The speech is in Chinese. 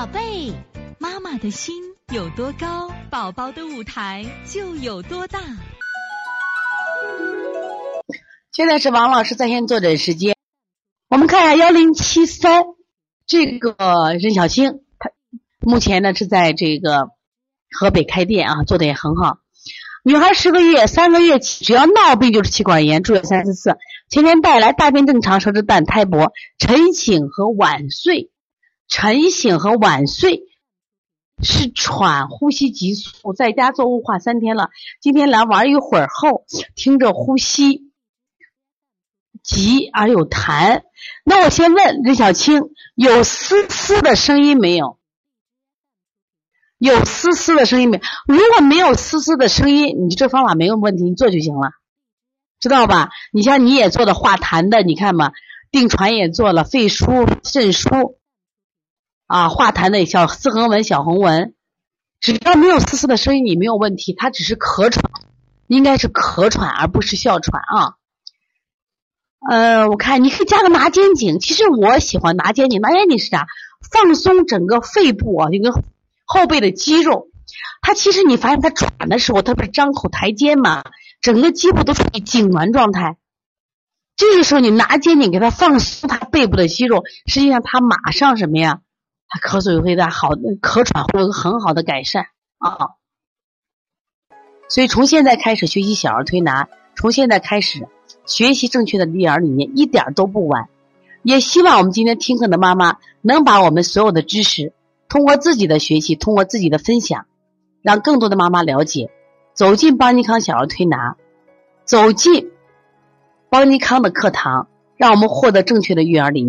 宝贝，妈妈的心有多高，宝宝的舞台就有多大。现在是王老师在线坐诊时间，我们看一下幺零七三这个任小青，她目前呢是在这个河北开店啊，做的也很好。女孩十个月，三个月起，只要闹病就是气管炎，住院三四次。前天带来大便正常，舌质淡，苔薄，晨醒和晚睡，晨醒和晚睡是喘，呼吸急促，在家做雾化三天了。今天来玩一会儿后，听着呼吸急而有痰。那我先问任小青，有丝丝的声音没有？有丝丝的声音没？如果没有丝丝的声音，你这方法没有问题，你做就行了，知道吧？你像你也做的化痰的，你看嘛，定传也做了，肺腧、肾腧啊，化痰的小四横纹、小横纹，只要没有丝丝的声音，你没有问题，它只是咳喘，应该是咳喘而不是哮喘啊。呃，我看你可以加个拿肩颈，其实我喜欢拿肩颈，拿肩颈是啥？放松整个肺部啊，一个。后背的肌肉，他其实你发现他喘的时候，他不是张口抬肩嘛，整个肌部都处于痉挛状态。这个时候你拿肩颈给他放松他背部的肌肉，实际上他马上什么呀？他咳嗽会在好，咳喘会有个很好的改善啊。所以从现在开始学习小儿推拿，从现在开始学习正确的育儿理念，一点都不晚。也希望我们今天听课的妈妈能把我们所有的知识。通过自己的学习，通过自己的分享，让更多的妈妈了解，走进邦尼康小儿推拿，走进邦尼康的课堂，让我们获得正确的育儿理念。